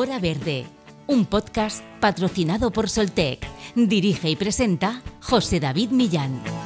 Hora Verde, un podcast patrocinado por Soltec. Dirige y presenta José David Millán.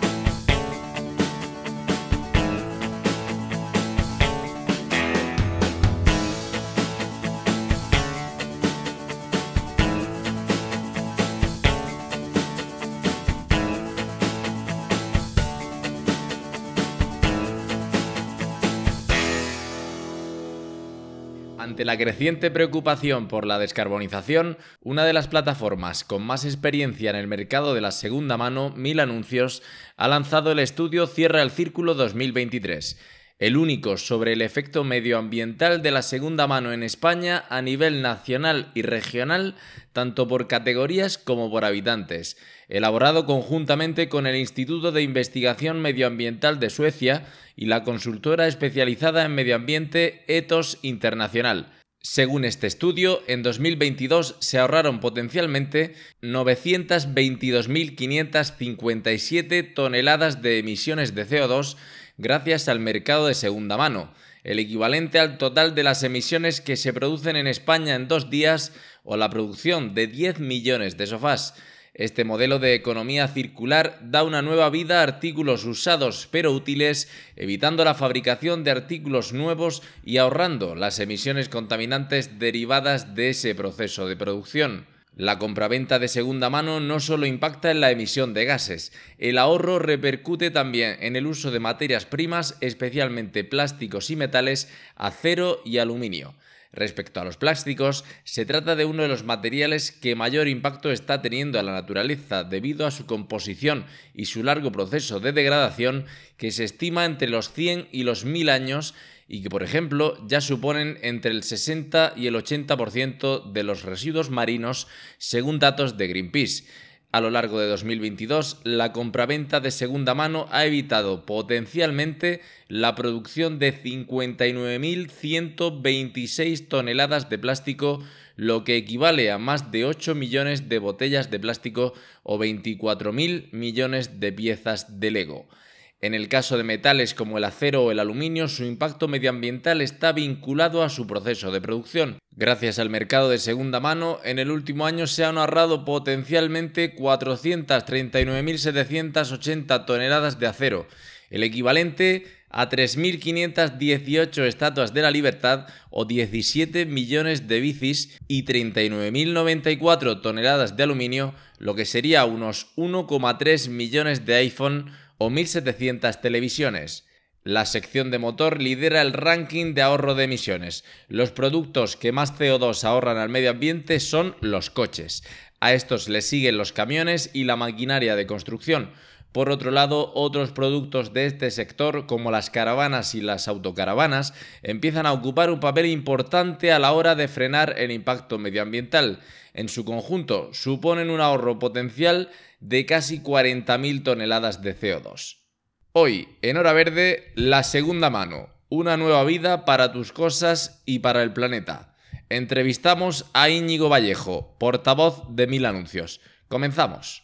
La creciente preocupación por la descarbonización, una de las plataformas con más experiencia en el mercado de la segunda mano, Mil Anuncios, ha lanzado el estudio Cierra el Círculo 2023, el único sobre el efecto medioambiental de la segunda mano en España a nivel nacional y regional, tanto por categorías como por habitantes, elaborado conjuntamente con el Instituto de Investigación Medioambiental de Suecia y la consultora especializada en medio ambiente Ethos Internacional. Según este estudio, en 2022 se ahorraron potencialmente 922.557 toneladas de emisiones de CO2 gracias al mercado de segunda mano, el equivalente al total de las emisiones que se producen en España en dos días o la producción de 10 millones de sofás. Este modelo de economía circular da una nueva vida a artículos usados pero útiles, evitando la fabricación de artículos nuevos y ahorrando las emisiones contaminantes derivadas de ese proceso de producción. La compraventa de segunda mano no solo impacta en la emisión de gases, el ahorro repercute también en el uso de materias primas, especialmente plásticos y metales, acero y aluminio. Respecto a los plásticos, se trata de uno de los materiales que mayor impacto está teniendo a la naturaleza debido a su composición y su largo proceso de degradación que se estima entre los 100 y los 1000 años y que, por ejemplo, ya suponen entre el 60 y el 80% de los residuos marinos, según datos de Greenpeace. A lo largo de 2022, la compraventa de segunda mano ha evitado potencialmente la producción de 59.126 toneladas de plástico, lo que equivale a más de 8 millones de botellas de plástico o 24.000 millones de piezas de Lego. En el caso de metales como el acero o el aluminio, su impacto medioambiental está vinculado a su proceso de producción. Gracias al mercado de segunda mano, en el último año se han ahorrado potencialmente 439.780 toneladas de acero, el equivalente a 3.518 estatuas de la libertad o 17 millones de bicis y 39.094 toneladas de aluminio, lo que sería unos 1,3 millones de iPhone o 1.700 televisiones. La sección de motor lidera el ranking de ahorro de emisiones. Los productos que más CO2 ahorran al medio ambiente son los coches. A estos le siguen los camiones y la maquinaria de construcción. Por otro lado, otros productos de este sector, como las caravanas y las autocaravanas, empiezan a ocupar un papel importante a la hora de frenar el impacto medioambiental. En su conjunto, suponen un ahorro potencial de casi 40.000 toneladas de CO2. Hoy, en Hora Verde, la segunda mano, una nueva vida para tus cosas y para el planeta. Entrevistamos a Íñigo Vallejo, portavoz de Mil Anuncios. Comenzamos.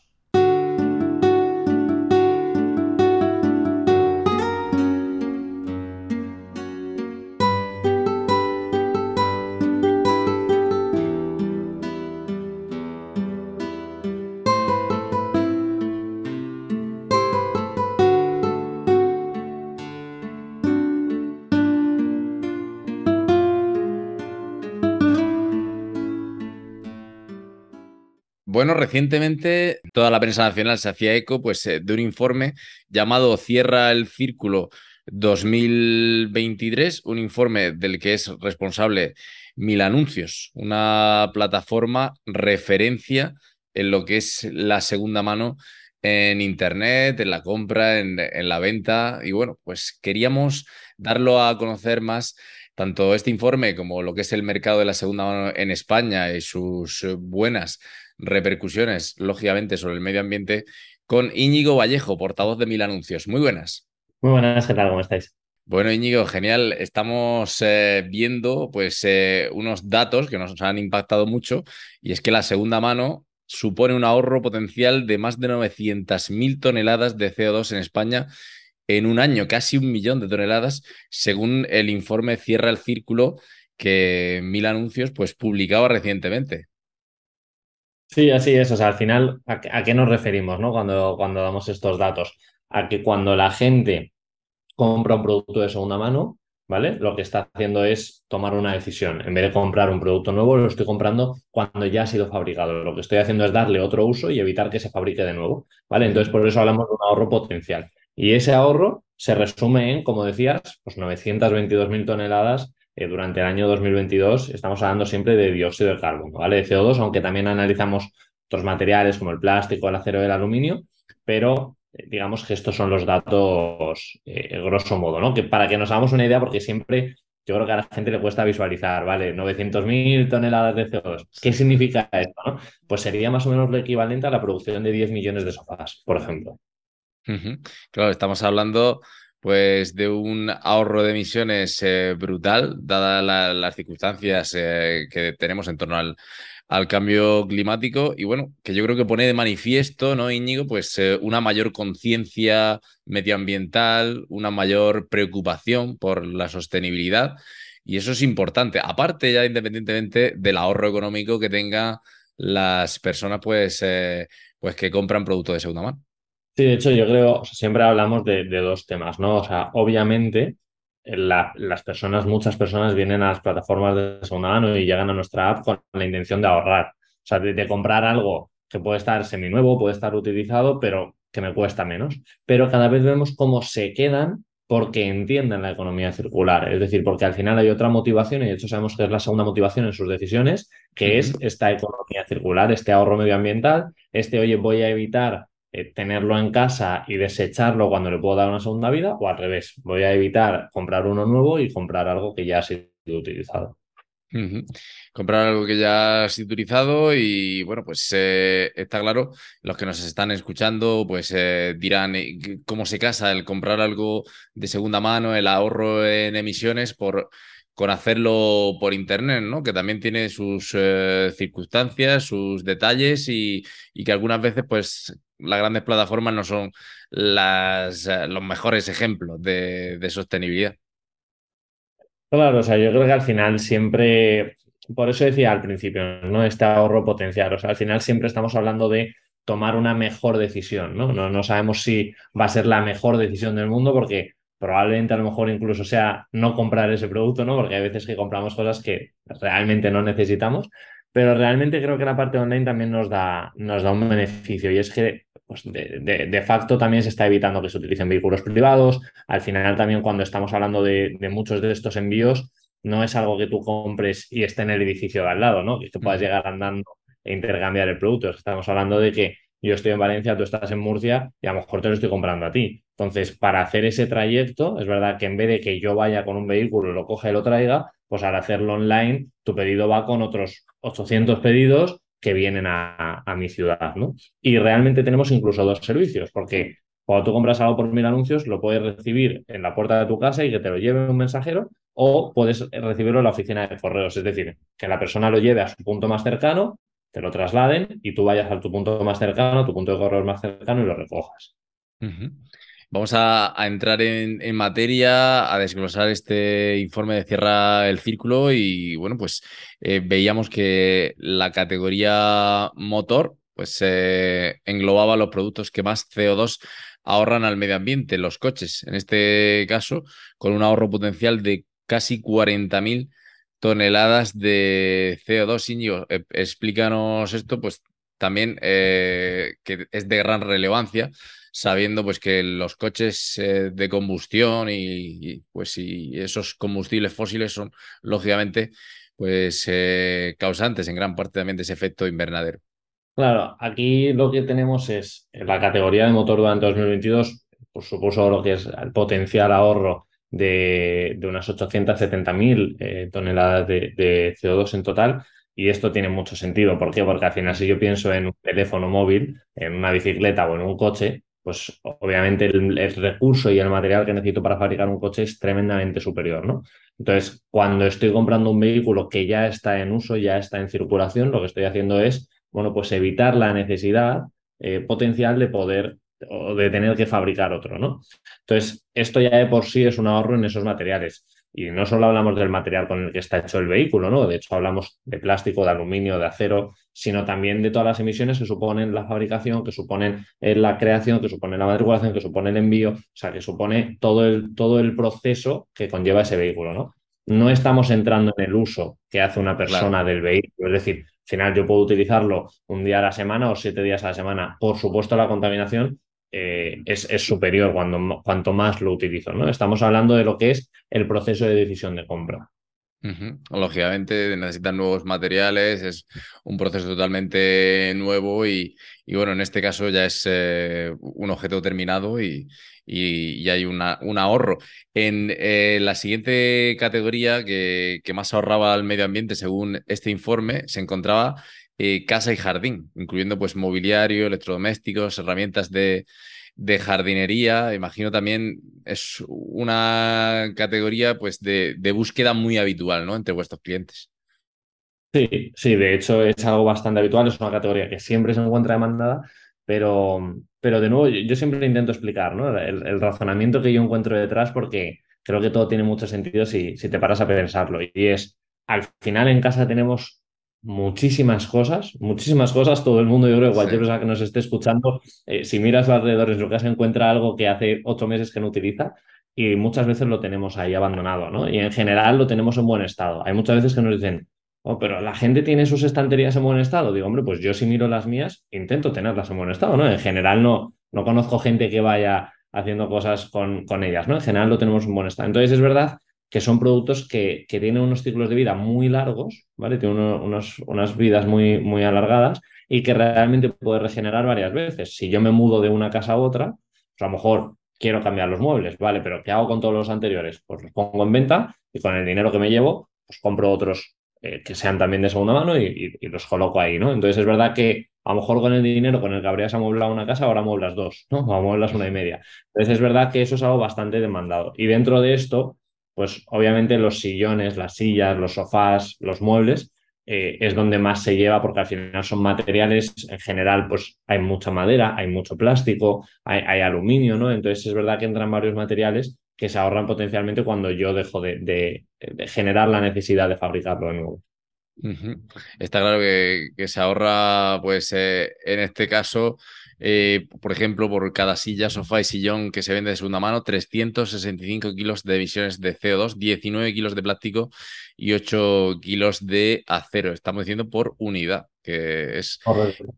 Bueno, recientemente toda la prensa nacional se hacía eco pues, eh, de un informe llamado Cierra el Círculo 2023, un informe del que es responsable Mil Anuncios, una plataforma referencia en lo que es la segunda mano en Internet, en la compra, en, en la venta. Y bueno, pues queríamos darlo a conocer más tanto este informe como lo que es el mercado de la segunda mano en España y sus buenas repercusiones, lógicamente, sobre el medio ambiente, con Íñigo Vallejo, portavoz de Mil Anuncios. Muy buenas. Muy buenas, ¿qué tal? ¿Cómo estáis? Bueno, Íñigo, genial. Estamos eh, viendo pues, eh, unos datos que nos han impactado mucho y es que la segunda mano supone un ahorro potencial de más de 900.000 toneladas de CO2 en España en un año, casi un millón de toneladas, según el informe Cierra el Círculo que Mil Anuncios pues publicaba recientemente. Sí, así es. O sea, al final, ¿a, qué nos referimos ¿no? cuando, cuando damos estos datos? A que cuando la gente compra un producto de segunda mano, ¿vale? Lo que está haciendo es tomar una decisión. En vez de comprar un producto nuevo, lo estoy comprando cuando ya ha sido fabricado. Lo que estoy haciendo es darle otro uso y evitar que se fabrique de nuevo, ¿vale? Entonces, por eso hablamos de un ahorro potencial. Y ese ahorro se resume en, como decías, pues 922.000 toneladas eh, durante el año 2022. Estamos hablando siempre de dióxido de carbono, ¿vale? De CO2, aunque también analizamos otros materiales como el plástico, el acero y el aluminio, pero eh, digamos que estos son los datos eh, grosso modo, ¿no? Que para que nos hagamos una idea, porque siempre yo creo que a la gente le cuesta visualizar, ¿vale? 900.000 toneladas de CO2. ¿Qué significa esto? No? Pues sería más o menos lo equivalente a la producción de 10 millones de sofás, por ejemplo. Claro, estamos hablando pues de un ahorro de emisiones eh, brutal, dadas las circunstancias que tenemos en torno al, al cambio climático y bueno, que yo creo que pone de manifiesto, ¿no, Íñigo? Pues eh, una mayor conciencia medioambiental, una mayor preocupación por la sostenibilidad y eso es importante, aparte ya independientemente del ahorro económico que tengan las personas pues, eh, pues que compran productos de segunda mano. Sí, de hecho yo creo, siempre hablamos de, de dos temas, ¿no? O sea, obviamente las personas, muchas personas vienen a las plataformas de segunda mano y llegan a nuestra app con la intención de ahorrar. O sea, de, comprar algo que puede estar seminuevo, puede estar utilizado, pero que me cuesta menos. Pero cada vez vemos cómo se quedan porque entienden la economía circular. Es decir, porque al final hay otra motivación, y de hecho sabemos que es la segunda motivación en sus decisiones, que es esta economía circular, este ahorro medioambiental, este, oye, voy a evitar eh, tenerlo en casa y desecharlo cuando le puedo dar una segunda vida, o al revés, voy a evitar comprar uno nuevo y comprar algo que ya ha sido utilizado. Comprar algo que ya ha sido utilizado y bueno, pues eh, está claro, los que nos están escuchando pues eh, dirán cómo se casa el comprar algo de segunda mano, el ahorro en emisiones por con hacerlo por internet, ¿no? Que también tiene sus circunstancias, sus detalles y, que algunas veces, pues, las grandes plataformas no son las, eh, los mejores ejemplos de, sostenibilidad. Claro, o sea, yo creo que al final siempre, por eso decía al principio, ¿no? Este ahorro potencial. O sea, al final siempre estamos hablando de tomar una mejor decisión. No, no sabemos si va a ser la mejor decisión del mundo porque probablemente a lo mejor incluso sea no comprar ese producto, ¿no? Porque hay veces que compramos cosas que realmente no necesitamos, pero realmente creo que la parte online también nos da, nos da un beneficio y es que pues de, facto también se está evitando que se utilicen vehículos privados. Al final también cuando estamos hablando de, muchos de estos envíos, no es algo que tú compres y esté en el edificio de al lado, ¿no? Que tú puedas llegar andando e intercambiar el producto. Estamos hablando de que yo estoy en Valencia, tú estás en Murcia y a lo mejor te lo estoy comprando a ti. Entonces, para hacer ese trayecto, es verdad que en vez de que yo vaya con un vehículo, lo coja y lo traiga, pues al hacerlo online, tu pedido va con otros 800 pedidos que vienen a, mi ciudad, ¿no? Y realmente tenemos incluso dos servicios, porque cuando tú compras algo por mil anuncios, lo puedes recibir en la puerta de tu casa y que te lo lleve un mensajero, o puedes recibirlo en la oficina de correos, es decir, que la persona lo lleve a su punto más cercano, te lo trasladen y tú vayas a tu punto más cercano, tu punto de correos más cercano y lo recojas. Vamos a, entrar en, materia, a desglosar este informe de Cierra el Círculo y bueno, pues eh, veíamos que la categoría motor pues eh, englobaba los productos que más CO2 ahorran al medio ambiente, los coches, en este caso con un ahorro potencial de casi 40.000 toneladas de CO2. Iñigo, eh, explícanos esto, pues también que es de gran relevancia sabiendo pues que los coches eh, de combustión y, pues y esos combustibles fósiles son lógicamente pues eh, causantes en gran parte también de ese efecto invernadero. Claro, aquí lo que tenemos es la categoría de motor durante 2022, por supuesto lo que es el potencial ahorro de, unas 870.000 eh, toneladas de, de CO2 en total, y esto tiene mucho sentido. ¿Por qué? Porque al final, si yo pienso en un teléfono móvil, en una bicicleta o en un coche, pues obviamente el, recurso y el material que necesito para fabricar un coche es tremendamente superior, ¿no? Entonces, cuando estoy comprando un vehículo que ya está en uso, ya está en circulación, lo que estoy haciendo es, bueno, pues evitar la necesidad eh, potencial de poder o de tener que fabricar otro, ¿no? Entonces, esto ya de por sí es un ahorro en esos materiales. Y no solo hablamos del material con el que está hecho el vehículo, ¿no? De hecho, hablamos de plástico, de aluminio, de acero, sino también de todas las emisiones que suponen la fabricación, que suponen eh, la creación, que supone la matriculación, que supone el envío, o sea, que supone todo el, todo el proceso que conlleva ese vehículo, ¿no? No estamos entrando en el uso que hace una persona del vehículo, es decir, al final yo puedo utilizarlo un día a la semana o siete días a la semana. Por supuesto, la contaminación eh, es, superior cuando, cuanto más lo utilizo. ¿no? Estamos hablando de lo que es el proceso de decisión de compra. Lógicamente necesitan nuevos materiales, es un proceso totalmente nuevo y, bueno, en este caso ya es eh, un objeto terminado y, y, hay una, un ahorro. En eh, la siguiente categoría que, que, más ahorraba al medio ambiente según este informe se encontraba eh, casa y jardín, incluyendo pues mobiliario, electrodomésticos, herramientas de, jardinería. Imagino también es una categoría pues de, búsqueda muy habitual, ¿no? Entre vuestros clientes. Sí, sí, de hecho es algo bastante habitual, es una categoría que siempre se encuentra demandada, pero, pero de nuevo yo, siempre intento explicar ¿no? el, razonamiento que yo encuentro detrás porque creo que todo tiene mucho sentido si, si te paras a pensarlo. Y es, al final en casa tenemos muchísimas cosas, muchísimas cosas. Todo el mundo, yo creo, cualquier persona que nos esté escuchando, eh, si miras alrededor en su casa encuentra algo que hace ocho meses que no utiliza y muchas veces lo tenemos ahí abandonado, ¿no? Y en general lo tenemos en buen estado. Hay muchas veces que nos dicen, oh, pero la gente tiene sus estanterías en buen estado. Digo, hombre, pues yo si miro las mías, intento tenerlas en buen estado, ¿no? En general no, no conozco gente que vaya haciendo cosas con, con ellas, ¿no? En general lo tenemos en buen estado. Entonces es verdad que son productos que, que, tienen unos ciclos de vida muy largos, ¿vale? Tienen unos, unas vidas muy, muy alargadas y que realmente puede regenerar varias veces. Si yo me mudo de una casa a otra, pues a lo mejor quiero cambiar los muebles, ¿vale? Pero ¿qué hago con todos los anteriores? Pues los pongo en venta y con el dinero que me llevo, pues compro otros eh, que sean también de segunda mano y, y, los coloco ahí, ¿no? Entonces es verdad que a lo mejor con el dinero con el que habrías amueblado una casa, ahora amueblas dos, ¿no? O amueblas una y media. Entonces es verdad que eso es algo bastante demandado. Y dentro de esto, pues obviamente los sillones, las sillas, los sofás, los muebles, eh, es donde más se lleva porque al final son materiales, en general, pues hay mucha madera, hay mucho plástico, hay, aluminio, ¿no? Entonces es verdad que entran varios materiales que se ahorran potencialmente cuando yo dejo de, generar la necesidad de fabricarlo de nuevo. Está claro que, se ahorra, pues eh, en este caso, eh, por ejemplo, por cada silla, sofá y sillón que se vende de segunda mano, 365 kilos de emisiones de CO2, 19 kilos de plástico y 8 kilos de acero. Estamos diciendo por unidad, que es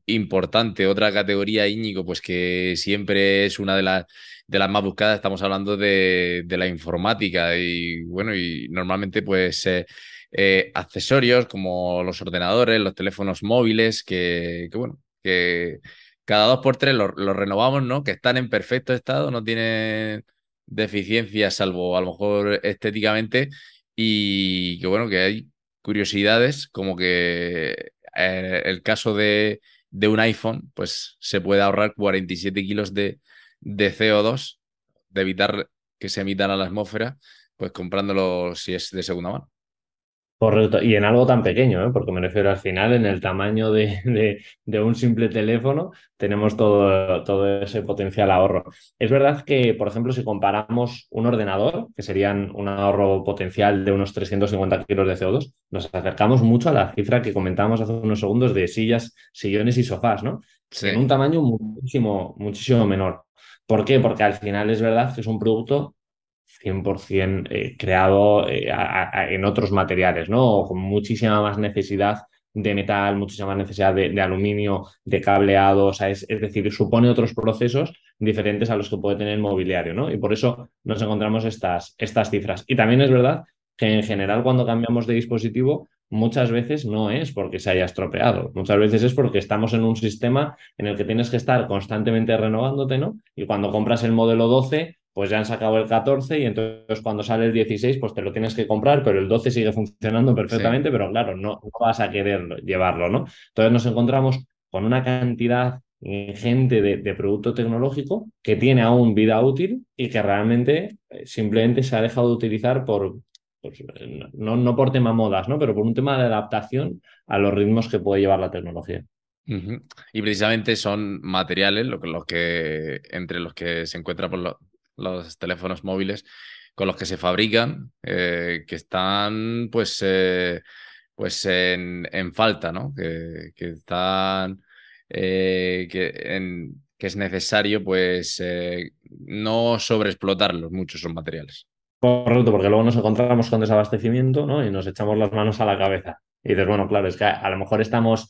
importante. Otra categoría, Íñigo, pues que siempre es una de las de las más buscadas, estamos hablando de, la informática y bueno, y normalmente pues eh, eh, accesorios como los ordenadores, los teléfonos móviles, que, que bueno, que cada dos por tres los renovamos, ¿no? Que están en perfecto estado, no tienen deficiencias, salvo a lo mejor estéticamente, y que bueno, que hay curiosidades, como que eh, el caso de, de, un iPhone, pues se puede ahorrar 47 kilos de, de CO2, de evitar que se emitan a la atmósfera, pues comprándolo si es de segunda mano. Correcto, y en algo tan pequeño, ¿eh? porque me refiero al final, en el tamaño de, un simple teléfono, tenemos todo, todo, ese potencial ahorro. Es verdad que, por ejemplo, si comparamos un ordenador, que serían un ahorro potencial de unos 350 kilos de CO2, nos acercamos mucho a la cifra que comentábamos hace unos segundos de sillas, sillones y sofás, ¿no? En un tamaño muchísimo, muchísimo menor. ¿Por qué? Porque al final es verdad que es un producto 100% eh, creado eh, en otros materiales, ¿no? con muchísima más necesidad de metal, muchísima más necesidad de, aluminio, de cableado, o sea, es, decir, supone otros procesos diferentes a los que puede tener el mobiliario, ¿no? Y por eso nos encontramos estas, estas cifras. Y también es verdad que en general cuando cambiamos de dispositivo, muchas veces no es porque se haya estropeado, muchas veces es porque estamos en un sistema en el que tienes que estar constantemente renovándote, ¿no? Y cuando compras el modelo 12, pues ya han sacado el 14 y entonces cuando sale el 16, pues te lo tienes que comprar, pero el 12 sigue funcionando perfectamente, pero claro, no, vas a querer llevarlo, ¿no? Entonces nos encontramos con una cantidad ingente de, producto tecnológico que tiene aún vida útil y que realmente eh, simplemente se ha dejado de utilizar por, pues, no, no por tema modas, ¿no? Pero por un tema de adaptación a los ritmos que puede llevar la tecnología. Y precisamente son materiales lo que, que, entre los que se encuentran por los teléfonos móviles con los que se fabrican, eh, que están pues, eh, pues en, falta, ¿no? Que, están eh, que, que, es necesario pues no sobreexplotarlos muchos esos materiales. Correcto, porque luego nos encontramos con desabastecimiento ¿no? y nos echamos las manos a la cabeza. Y dices, bueno, claro, es que a, lo mejor estamos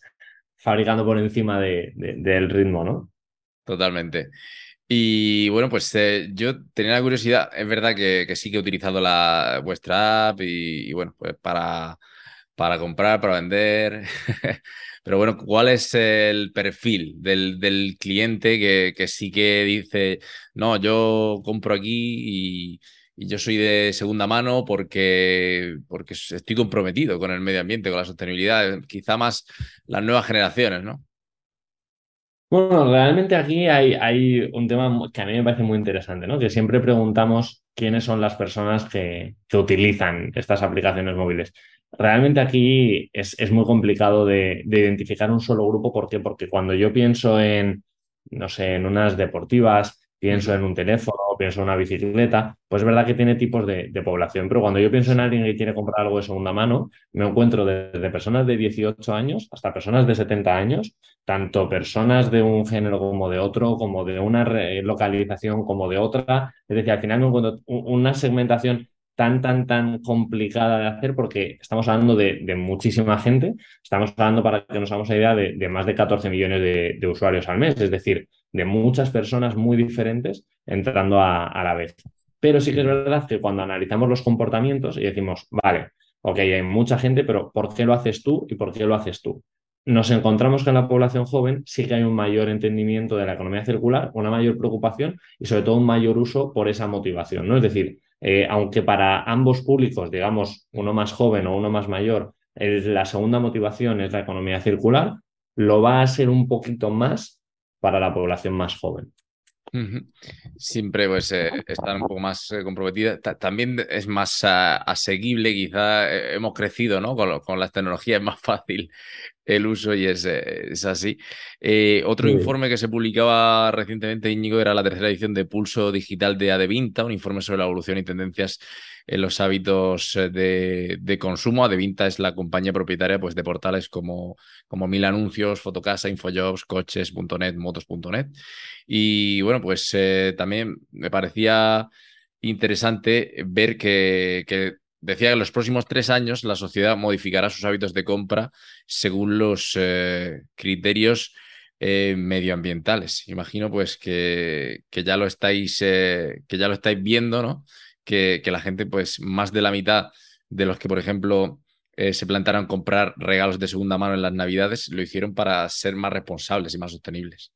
fabricando por encima del ritmo, ¿no? Totalmente. Y bueno, pues eh, yo tenía la curiosidad, es verdad que, sí que he utilizado la, vuestra app y, bueno, pues para, para comprar, para vender. Pero bueno, ¿cuál es el perfil del, del cliente que, que, sí que dice, no, yo compro aquí y, y, yo soy de segunda mano porque, porque estoy comprometido con el medio ambiente, con la sostenibilidad, quizá más las nuevas generaciones, ¿no? Bueno, realmente aquí hay, un tema que a mí me parece muy interesante, ¿no? Que siempre preguntamos quiénes son las personas que, utilizan estas aplicaciones móviles. Realmente aquí es, es muy complicado de, de, identificar un solo grupo. ¿Por qué? Porque cuando yo pienso en, no sé, en unas deportivas, pienso en un teléfono, pienso en una bicicleta, pues es verdad que tiene tipos de, población, pero cuando yo pienso en alguien que quiere comprar algo de segunda mano, me encuentro desde personas de 18 años hasta personas de 70 años, tanto personas de un género como de otro, como de una localización como de otra, es decir, al final me encuentro una segmentación tan, tan, tan complicada de hacer porque estamos hablando de, muchísima gente, estamos hablando, para que nos hagamos una idea, de, más de 14 millones de, usuarios al mes, es decir, de muchas personas muy diferentes entrando a, la vez. Pero sí que es verdad que cuando analizamos los comportamientos y decimos, vale, ok, hay mucha gente, pero ¿por qué lo haces tú y por qué lo haces tú? Nos encontramos que en la población joven sí que hay un mayor entendimiento de la economía circular, una mayor preocupación y sobre todo un mayor uso por esa motivación, ¿no? Es decir, eh, aunque para ambos públicos, digamos, uno más joven o uno más mayor, la segunda motivación es la economía circular, lo va a ser un poquito más para la población más joven. Siempre pues eh, están un poco más eh, comprometidas. También es más ah, asequible, quizá hemos crecido ¿no? con, con, las tecnologías, es más fácil el uso y es, es así. Eh, otro informe que se publicaba recientemente, Íñigo, era la tercera edición de Pulso Digital de Adevinta, un informe sobre la evolución y tendencias en los hábitos eh, de, de consumo. Adevinta es la compañía propietaria pues, de portales como, como Mil Anuncios, Fotocasa, Infojobs, Coches.net, Motos.net. Y bueno, pues eh, también me parecía interesante ver que, que decía que en los próximos tres años la sociedad modificará sus hábitos de compra según los eh, criterios eh, medioambientales. Imagino pues que, que ya lo estáis, eh, que ya lo estáis viendo, ¿no? Que, que, la gente, pues, más de la mitad de los que, por ejemplo, se plantaron comprar regalos de segunda mano en las navidades, lo hicieron para ser más responsables y más sostenibles.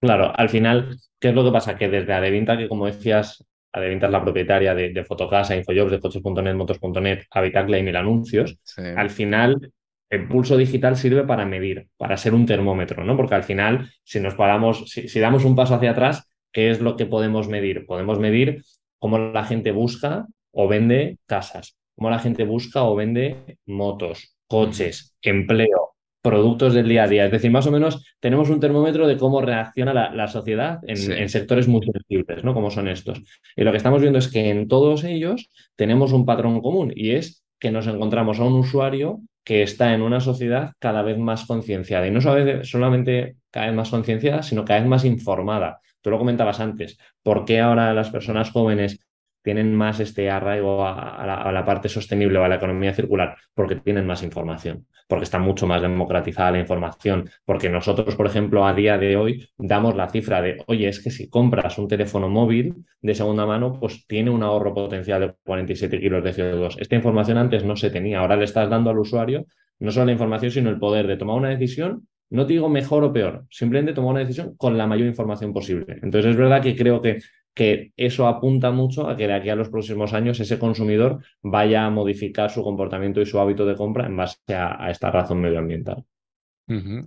Claro, al final, ¿qué es lo que pasa? Que desde Adevinta, que como decías, Adevinta la propietaria de, de Fotocasa, Infojobs, de Coches.net, Motos.net, Habitacla y Mil Anuncios. Al final, el pulso digital sirve para medir, para ser un termómetro, ¿no? Porque al final, si nos paramos, si, damos un paso hacia atrás, ¿qué es lo que podemos medir? Podemos medir cómo la gente busca o vende casas, cómo la gente busca o vende motos, coches, empleo, productos del día a día. Es decir, más o menos tenemos un termómetro de cómo reacciona la, sociedad en, sectores muy sensibles, ¿no? Como son estos. Y lo que estamos viendo es que en todos ellos tenemos un patrón común y es que nos encontramos a un usuario que está en una sociedad cada vez más concienciada. Y no solamente cada vez más concienciada, sino cada vez más informada. Tú lo comentabas antes. ¿Por qué ahora las personas jóvenes tienen más este arraigo a, la, parte sostenible o a la economía circular porque tienen más información, porque está mucho más democratizada la información, porque nosotros, por ejemplo, a día de hoy damos la cifra de, oye, es que si compras un teléfono móvil de segunda mano, pues tiene un ahorro potencial de 47 kilos de CO2. Esta información antes no se tenía, ahora le estás dando al usuario no solo la información, sino el poder de tomar una decisión no te digo mejor o peor, simplemente tomar una decisión con la mayor información posible. Entonces es verdad que creo que que eso apunta mucho a que de aquí a los próximos años ese consumidor vaya a modificar su comportamiento y su hábito de compra en base a, esta razón medioambiental.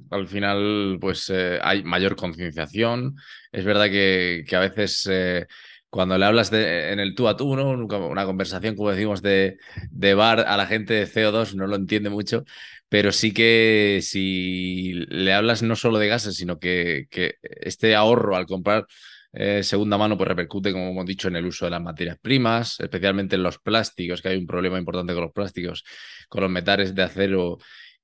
Al final, pues eh, hay mayor concienciación. Es verdad que, a veces eh, cuando le hablas en el tú a tú, ¿no? Una conversación, como decimos, de, de bar a la gente de CO2 no lo entiende mucho, pero sí que si le hablas no solo de gases, sino que, que este ahorro al comprar eh, segunda mano, pues repercute, como hemos dicho, en el uso de las materias primas, especialmente en los plásticos, que hay un problema importante con los plásticos, con los metales de acero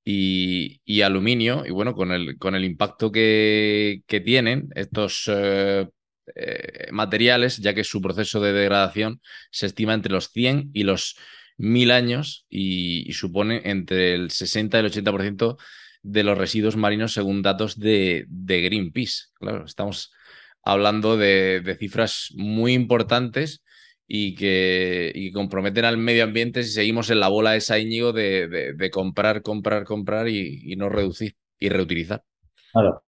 y, aluminio, y bueno, con el, con el impacto que, tienen estos eh, eh, materiales, ya que su proceso de degradación se estima entre los 100 y los 1000 años y, supone entre el 60 y el 80% de los residuos marinos según datos de Greenpeace. Claro, estamos hablando de, cifras muy importantes y que, comprometen al medio ambiente si seguimos en la bola esa, Íñigo, de, de comprar, comprar, comprar y, no reducir y reutilizar. Claro.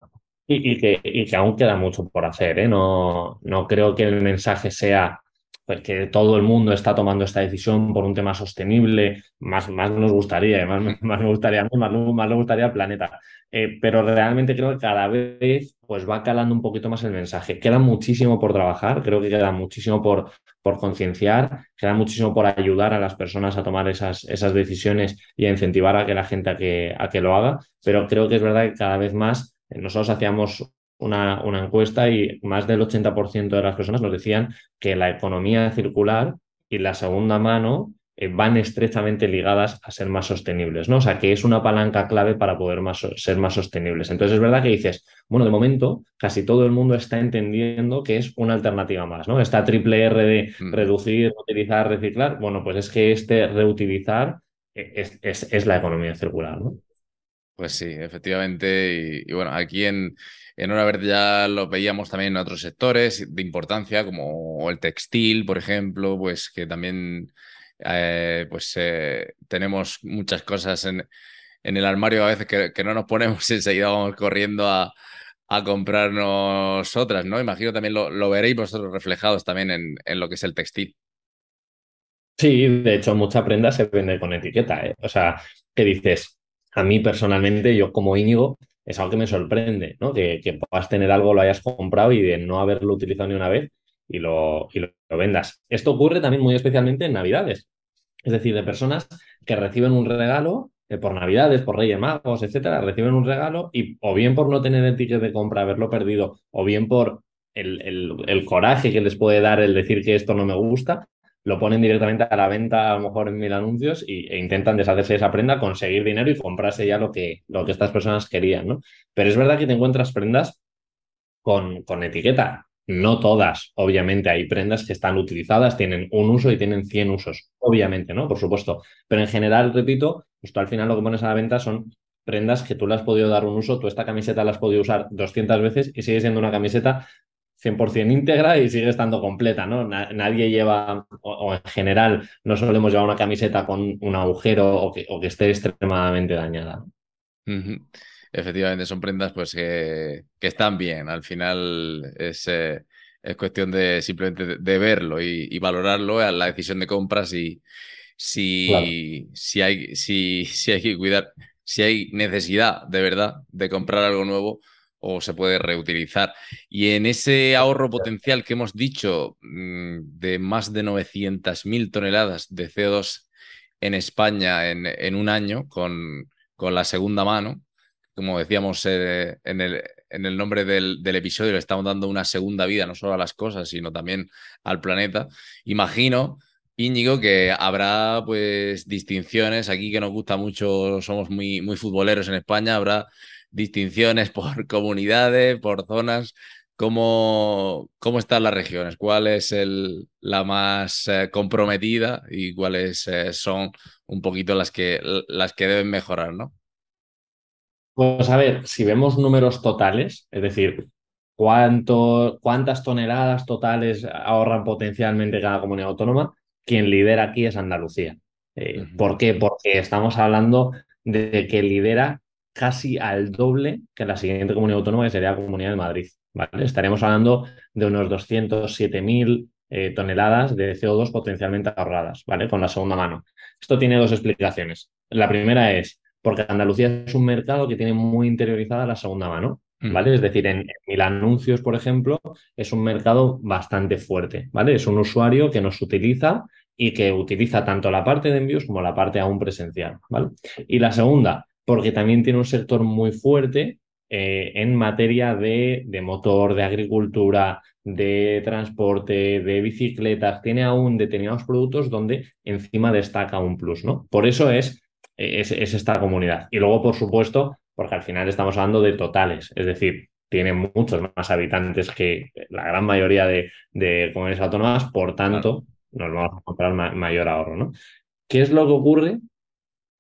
Y, que, y, que, aún queda mucho por hacer. ¿eh? No, no creo que el mensaje sea pues que todo el mundo está tomando esta decisión por un tema sostenible, más, más nos gustaría, más, más me gustaría más, más le gustaría al planeta. Eh, pero realmente creo que cada vez pues va calando un poquito más el mensaje. Queda muchísimo por trabajar, creo que queda muchísimo por, por concienciar, queda muchísimo por ayudar a las personas a tomar esas, esas decisiones y a incentivar a que la gente a que, a que lo haga, pero creo que es verdad que cada vez más eh, nosotros hacíamos una, una encuesta y más del 80% de las personas nos decían que la economía circular y la segunda mano eh, van estrechamente ligadas a ser más sostenibles, ¿no? O sea, que es una palanca clave para poder más, ser más sostenibles. Entonces es verdad que dices, bueno, de momento casi todo el mundo está entendiendo que es una alternativa más, ¿no? Esta triple R de mm. reducir, utilizar, reciclar, bueno, pues es que este reutilizar eh, es, es, es la economía circular, ¿no? Pues sí, efectivamente. Y, bueno, aquí en, en Hora Verde ya lo veíamos también en otros sectores de importancia, como el textil, por ejemplo, pues que también eh, pues eh, tenemos muchas cosas en, en, el armario a veces que, no nos ponemos y enseguida vamos corriendo a, a comprarnos otras, ¿no? Imagino también lo, lo veréis vosotros reflejados también en, en lo que es el textil. Sí, de hecho, mucha prenda se vende con etiqueta, ¿eh? O sea, que dices, a mí personalmente, yo como Íñigo, es algo que me sorprende, ¿no? Que, puedas tener algo, lo hayas comprado y de no haberlo utilizado ni una vez y lo, y lo, vendas. Esto ocurre también muy especialmente en Navidades. Es decir, de personas que reciben un regalo eh, por Navidades, por Reyes Magos, etcétera, reciben un regalo y o bien por no tener el ticket de compra, haberlo perdido, o bien por el, el coraje que les puede dar el decir que esto no me gusta, lo ponen directamente a la venta, a lo mejor en mil anuncios, y, e intentan deshacerse de esa prenda, conseguir dinero y comprarse ya lo que, lo que estas personas querían, ¿no? Pero es verdad que te encuentras prendas con, con etiqueta. No todas, obviamente, hay prendas que están utilizadas, tienen un uso y tienen 100 usos, obviamente, ¿no? Por supuesto. Pero en general, repito, pues al final lo que pones a la venta son prendas que tú le has podido dar un uso, tú esta camiseta la has podido usar 200 veces y sigue siendo una camiseta 100% íntegra y sigue estando completa, ¿no? nadie lleva, o, en general, no solemos llevar una camiseta con un agujero o que, o que esté extremadamente dañada. Efectivamente, son prendas pues que, que, están bien. Al final es, eh, es cuestión de simplemente de, verlo y, valorarlo a la decisión de compras y si, si, hay, si, si hay que cuidar, si hay necesidad de verdad de comprar algo nuevo, o se puede reutilizar. Y en ese ahorro potencial que hemos dicho mm, de más de 900.000 toneladas de CO2 en España en, en un año con, con, la segunda mano, como decíamos eh, en, el, en, el, nombre del, del, episodio, le estamos dando una segunda vida no solo a las cosas, sino también al planeta. Imagino Íñigo, que habrá pues distinciones aquí que nos gusta mucho, somos muy, muy futboleros en España, habrá distinciones por comunidades, por zonas. ¿Cómo, cómo están las regiones? ¿Cuál es el, la más eh, comprometida y cuáles eh, son un poquito las que, las que deben mejorar, ¿no? Pues a ver, si vemos números totales, es decir, cuánto, cuántas toneladas totales ahorran potencialmente cada comunidad autónoma, quien lidera aquí es Andalucía. Eh, ¿Por qué? Porque estamos hablando de que lidera casi al doble que la siguiente comunidad autónoma, que sería la Comunidad de Madrid. ¿vale? Estaremos hablando de unos 207.000 eh, toneladas de CO2 potencialmente ahorradas, ¿vale? Con la segunda mano. Esto tiene dos explicaciones. La primera es porque Andalucía es un mercado que tiene muy interiorizada la segunda mano. ¿vale? Es decir, en, Mil Anuncios, por ejemplo, es un mercado bastante fuerte, ¿vale? Es un usuario que nos utiliza y que utiliza tanto la parte de envíos como la parte aún presencial, ¿vale? Y la segunda, porque también tiene un sector muy fuerte eh, en materia de, de, motor, de agricultura, de transporte, de bicicletas, tiene aún determinados productos donde encima destaca un plus, ¿no? Por eso es, es, esta comunidad. Y luego, por supuesto, porque al final estamos hablando de totales, es decir, tiene muchos más habitantes que la gran mayoría de, de comunidades autónomas, por tanto, nos vamos a encontrar mayor ahorro, ¿no? ¿Qué es lo que ocurre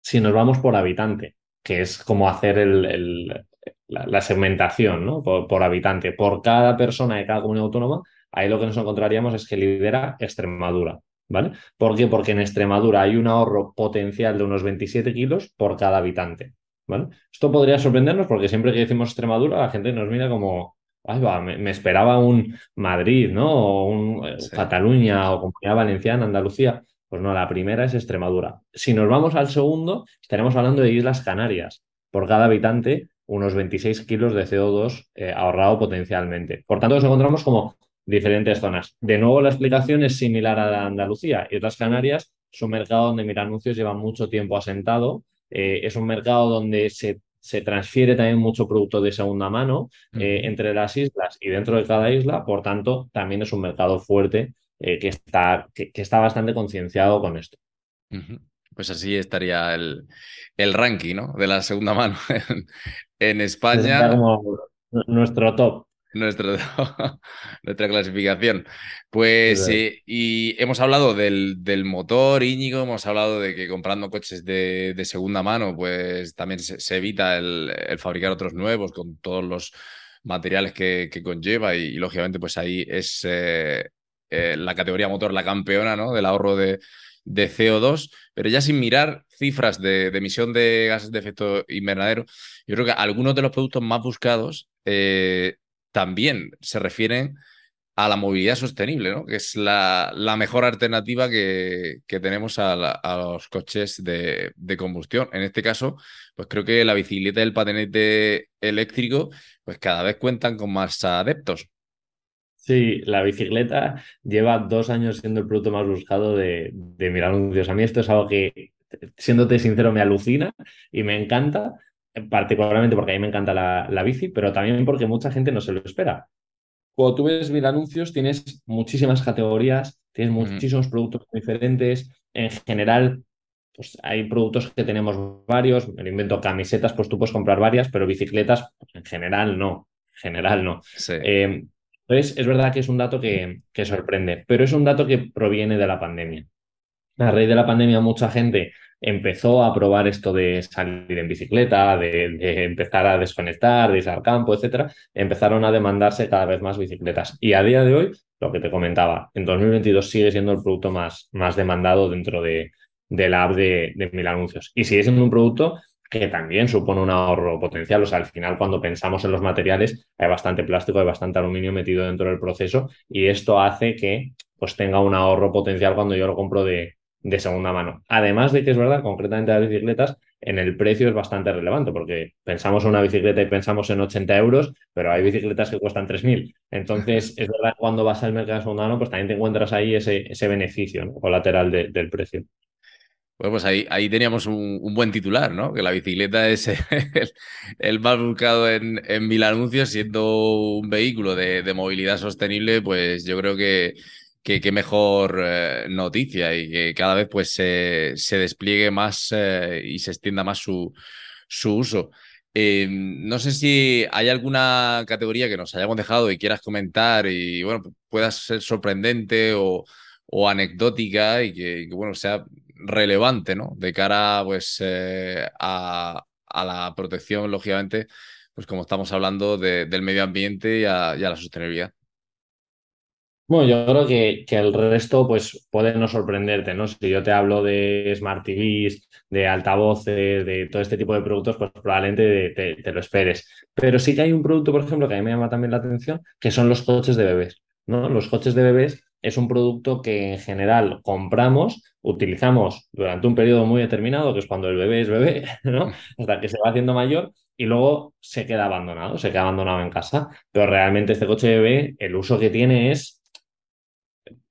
si nos vamos por habitante? Que es como hacer el, la, segmentación ¿no? por, habitante, por cada persona de cada comunidad autónoma, ahí lo que nos encontraríamos es que lidera Extremadura. ¿Vale? ¿Por qué? Porque en Extremadura hay un ahorro potencial de unos 27 kilos por cada habitante. ¿vale? Esto podría sorprendernos porque siempre que decimos Extremadura la gente nos mira como, Ay, va, me, esperaba un Madrid, ¿no? O un eh, Cataluña o Comunidad Valenciana, Andalucía. Pues no, la primera es Extremadura. Si nos vamos al segundo, estaremos hablando de Islas Canarias. Por cada habitante unos 26 kilos de CO2 eh, ahorrado potencialmente. Por tanto, nos encontramos como diferentes zonas. De nuevo, la explicación es similar a la Andalucía y otras Canarias es un mercado donde Mira Anuncios lleva mucho tiempo asentado. Eh, es un mercado donde se, se, transfiere también mucho producto de segunda mano eh, entre las islas y dentro de cada isla. Por tanto, también es un mercado fuerte que, está, que, está bastante concienciado con esto. Pues así estaría el, el ranking ¿no? de la segunda mano en, España. Como nuestro top. Nuestro, nuestra clasificación. Pues sí, y hemos hablado del, del, motor, Íñigo, hemos hablado de que comprando coches de, de segunda mano, pues también se, evita el, el, fabricar otros nuevos con todos los materiales que, que conlleva y, lógicamente pues ahí es eh, eh, la categoría motor la campeona ¿no? del ahorro de, de CO2, pero ya sin mirar cifras de, emisión de gases de efecto invernadero, yo creo que algunos de los productos más buscados eh, también se refieren a la movilidad sostenible, ¿no? que es la, la mejor alternativa que, que tenemos a, los coches de, de, combustión. En este caso, pues creo que la bicicleta y el patinete eléctrico pues cada vez cuentan con más adeptos. Sí, la bicicleta lleva dos años siendo el producto más buscado de, de mis anuncios. A mí esto es algo que, siéndote sincero, me alucina y me encanta, particularmente porque a mí me encanta la, la bici, pero también porque mucha gente no se lo espera. Cuando tú ves mil anuncios, tienes muchísimas categorías, tienes muchísimos productos diferentes. En general, pues hay productos que tenemos varios. Me invento camisetas, pues tú puedes comprar varias, pero bicicletas, pues en general no. En general no. Sí. Eh, entonces, es verdad que es un dato que, sorprende, pero es un dato que proviene de la pandemia. A raíz de la pandemia, mucha gente empezó a probar esto de salir en bicicleta, de, empezar a desconectar, de ir al campo, etcétera. Empezaron a demandarse cada vez más bicicletas. Y a día de hoy, lo que te comentaba, en 2022 sigue siendo el producto más, más demandado dentro de, la app de, de Mil Anuncios. Y sigue siendo un producto que también supone un ahorro potencial. O sea, al final, cuando pensamos en los materiales, hay bastante plástico, hay bastante aluminio metido dentro del proceso y esto hace que pues, tenga un ahorro potencial cuando yo lo compro de, segunda mano. Además de que es verdad, concretamente las bicicletas, en el precio es bastante relevante, porque pensamos en una bicicleta y pensamos en 80 euros, pero hay bicicletas que cuestan 3.000. Entonces, es verdad, cuando vas al mercado de segunda mano, pues también te encuentras ahí ese beneficio colateral del precio. Bueno, pues ahí, ahí teníamos un, buen titular, ¿no? Que la bicicleta es el, más buscado en, en, mil anuncios, siendo un vehículo de, movilidad sostenible, pues yo creo que, que, mejor eh, noticia y que cada vez pues se, despliegue más eh, y se extienda más su, su uso. Eh, no sé si hay alguna categoría que nos hayamos dejado y quieras comentar y bueno, pueda ser sorprendente o, o anecdótica y que, que, bueno, sea relevante, ¿no? De cara, pues, eh, a, la protección, lógicamente, pues como estamos hablando del medio ambiente y a, la sostenibilidad. Bueno, yo creo que, que, el resto pues puede no sorprenderte, ¿no? Si yo te hablo de Smart TVs, de altavoces, de todo este tipo de productos, pues probablemente te, te, lo esperes. Pero sí que hay un producto, por ejemplo, que a mí me llama también la atención, que son los coches de bebés, ¿no? Los coches de bebés es un producto que en general compramos, utilizamos durante un periodo muy determinado, que es cuando el bebé es bebé, ¿no? Hasta que se va haciendo mayor y luego se queda abandonado, se queda abandonado en casa. Pero realmente este coche bebé, el uso que tiene es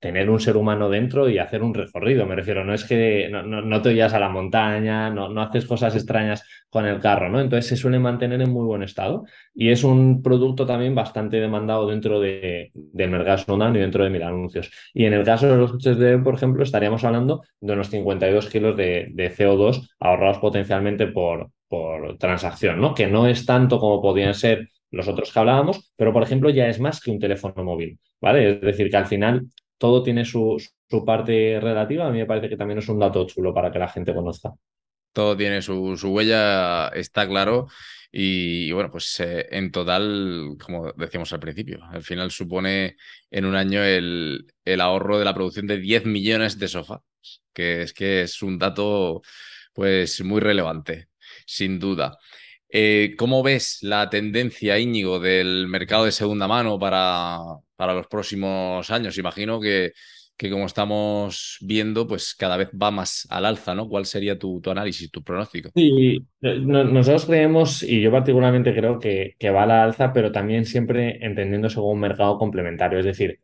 tener un ser humano dentro y hacer un recorrido. Me refiero, no es que no, no, te vayas a la montaña, no, no, haces cosas extrañas con el carro, ¿no? Entonces se suele mantener en muy buen estado y es un producto también bastante demandado dentro de, del mercado sondano y dentro de mil anuncios. Y en el caso de los coches de, por ejemplo, estaríamos hablando de unos 52 kilos de, de CO2 ahorrados potencialmente por, por transacción, ¿no? Que no es tanto como podían ser los otros que hablábamos, pero por ejemplo ya es más que un teléfono móvil, ¿vale? Es decir, que al final todo tiene su, parte relativa. A mí me parece que también es un dato chulo para que la gente conozca. Todo tiene su, huella, está claro. Y, bueno, pues eh, en total, como decíamos al principio, al final supone en un año el, el ahorro de la producción de 10 millones de sofás, que es que es un dato pues muy relevante, sin duda. Eh, ¿Cómo ves la tendencia, Íñigo, del mercado de segunda mano para, para los próximos años? Imagino que, que, como estamos viendo, pues cada vez va más al alza, ¿no? ¿Cuál sería tu, tu análisis, tu pronóstico? Sí, nosotros creemos, y yo particularmente creo que, que va a la alza, pero también siempre entendiéndose como un mercado complementario. Es decir,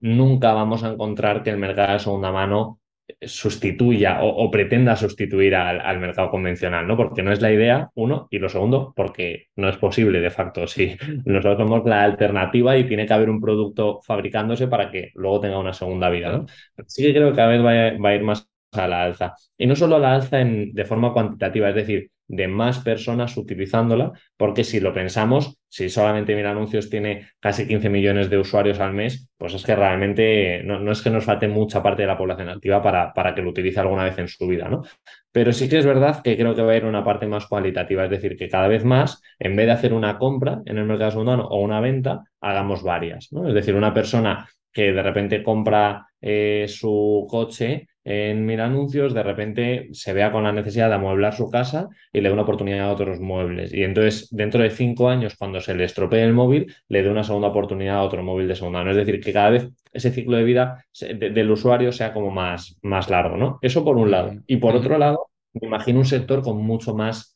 nunca vamos a encontrar que el mercado de segunda mano sustituya o, pretenda sustituir al, mercado convencional, ¿no? Porque no es la idea, uno, y lo segundo, porque no es posible de facto. Si nosotros somos la alternativa y tiene que haber un producto fabricándose para que luego tenga una segunda vida, ¿no? Sí que creo que cada vez va a ir más a la alza. Y no solo a la alza en, de forma cuantitativa, es decir, de más personas utilizándola, porque si lo pensamos, si solamente Mil Anuncios tiene casi 15 millones de usuarios al mes, pues es que realmente no, es que nos falte mucha parte de la población activa para, para, que lo utilice alguna vez en su vida, ¿no? Pero sí que es verdad que creo que va a haber una parte más cualitativa, es decir, que cada vez más, en vez de hacer una compra en el mercado segundo o una venta, hagamos varias, ¿no? Es decir, una persona que de repente compra eh, su coche en Mil Anuncios, de repente se vea con la necesidad de amueblar su casa y le dé una oportunidad a otros muebles. Y entonces, dentro de cinco años, cuando se le estropee el móvil, le dé una segunda oportunidad a otro móvil de segunda mano. Es decir, que cada vez ese ciclo de vida del usuario sea como más, más largo, ¿no? Eso por un lado. Y por otro lado, me imagino un sector con mucho más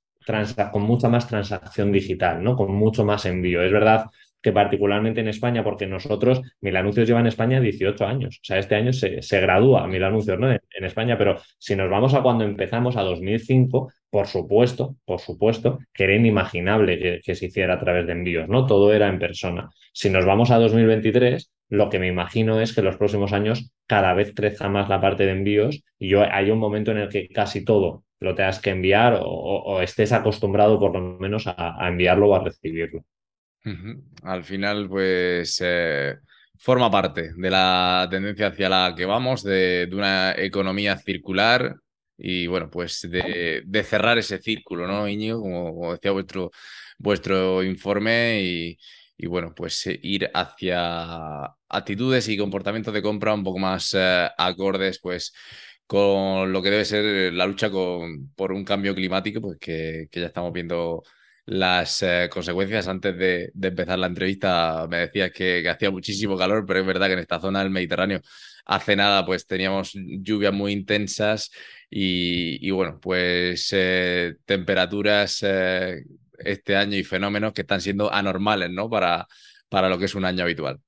con mucha más transacción digital, ¿no? Con mucho más envío. Es verdad que particularmente en España, porque nosotros, Mil Anuncios lleva en España 18 años. O sea, este año se, se gradúa Mil Anuncios ¿no? en, España, pero si nos vamos a cuando empezamos, a 2005, por supuesto, por supuesto, que era inimaginable que, se hiciera a través de envíos, ¿no? Todo era en persona. Si nos vamos a 2023, lo que me imagino es que los próximos años cada vez crezca más la parte de envíos y yo, hay un momento en el que casi todo lo tengas que enviar o, estés acostumbrado por lo menos a enviarlo o a recibirlo. Al final, pues eh, forma parte de la tendencia hacia la que vamos, de, una economía circular y bueno, pues de, cerrar ese círculo, ¿no, Iñigo? Como, decía vuestro, vuestro informe y, bueno, pues eh, ir hacia actitudes y comportamientos de compra un poco más eh, acordes, pues con lo que debe ser la lucha con, por un cambio climático, pues que ya estamos viendo las eh, consecuencias. Antes de, empezar la entrevista me decías que, hacía muchísimo calor, pero es verdad que en esta zona del Mediterráneo hace nada pues teníamos lluvias muy intensas y, bueno, pues eh, temperaturas eh, este año y fenómenos que están siendo anormales, ¿no? Para, para lo que es un año habitual.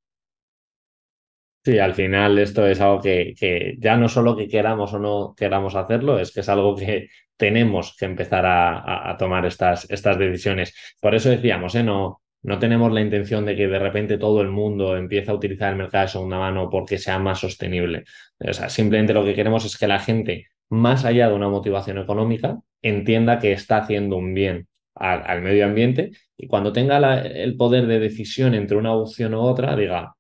Sí, al final esto es algo que, que, ya no solo que queramos o no queramos hacerlo, es que es algo que tenemos que empezar a, tomar estas, estas, decisiones. Por eso decíamos, ¿eh? no, no tenemos la intención de que de repente todo el mundo empiece a utilizar el mercado de segunda mano porque sea más sostenible. O sea, simplemente lo que queremos es que la gente, más allá de una motivación económica, entienda que está haciendo un bien al, medio ambiente y cuando tenga el poder de decisión entre una opción u otra, diga,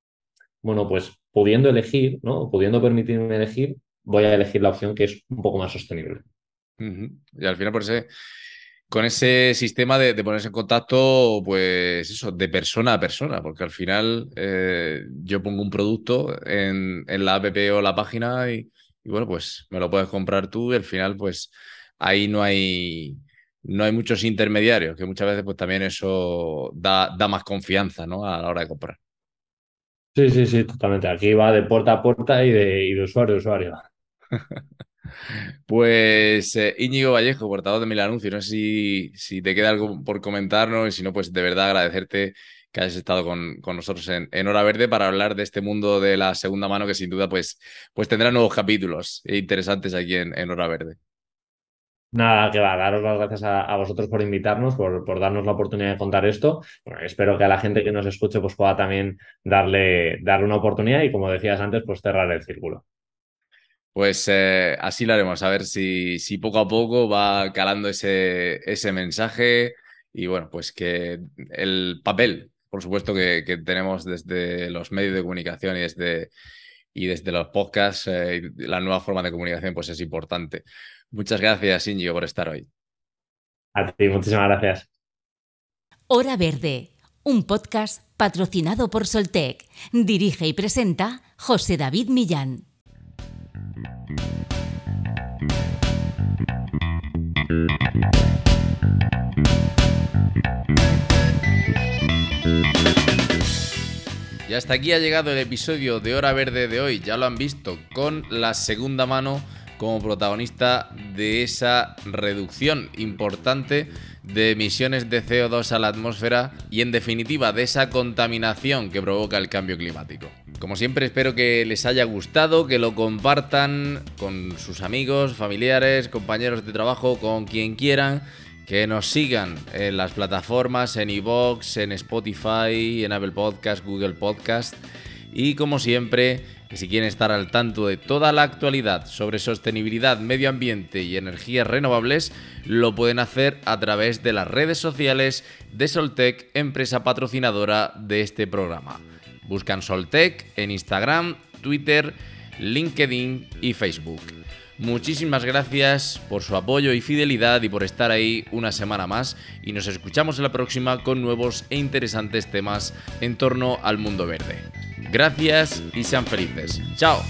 bueno, pues pudiendo elegir, ¿no? pudiendo permitirme elegir, voy a elegir la opción que es un poco más sostenible. Y al final, por ese, con ese sistema de, ponerse en contacto, pues eso, de persona a persona, porque al final eh, yo pongo un producto en, la app o la página y, bueno, pues me lo puedes comprar tú y al final, pues ahí no hay, no hay muchos intermediarios, que muchas veces pues también eso da, da más confianza, ¿no? A la hora de comprar. Sí, sí, sí, totalmente. Aquí va de puerta a puerta y de, usuario a usuario. Pues eh, Íñigo Vallejo, portavoz de Mil Anuncios, no sé si, te queda algo por comentarnos y si no, pues de verdad agradecerte que hayas estado con, nosotros en, Hora Verde para hablar de este mundo de la segunda mano que sin duda pues, pues tendrá nuevos capítulos interesantes aquí en, Hora Verde. Nada, que va, daros las gracias a, vosotros por invitarnos, por, por, darnos la oportunidad de contar esto. espero que a la gente que nos escuche pues pueda también darle, darle una oportunidad y como decías antes, pues cerrar el círculo. Pues eh, así lo haremos, a ver si, si poco a poco va calando ese, ese mensaje y bueno, pues que el papel por supuesto, que, tenemos desde los medios de comunicación y desde, y desde los podcasts, eh, la nueva forma de comunicación, pues es importante. Muchas gracias, Ingo, por estar hoy. A ti, muchísimas gracias. Hora Verde, un podcast patrocinado por Soltec. Dirige y presenta José David Millán. Y hasta aquí ha llegado el episodio de Hora Verde de hoy, ya lo han visto, con la segunda mano como protagonista de esa reducción importante de emisiones de CO2 a la atmósfera y en definitiva de esa contaminación que provoca el cambio climático. Como siempre espero que les haya gustado, que lo compartan con sus amigos, familiares, compañeros de trabajo, con quien quieran que nos sigan en las plataformas, en iVoox, en Spotify, en Apple Podcast, Google Podcast. Y como siempre, si quieren estar al tanto de toda la actualidad sobre sostenibilidad, medio ambiente y energías renovables, lo pueden hacer a través de las redes sociales de Soltec, empresa patrocinadora de este programa. Buscan Soltec en Instagram, Twitter, LinkedIn y Facebook. Muchísimas gracias por su apoyo y fidelidad y por estar ahí una semana más y nos escuchamos en la próxima con nuevos e interesantes temas en torno al mundo verde. Gracias y sean felices. Chao.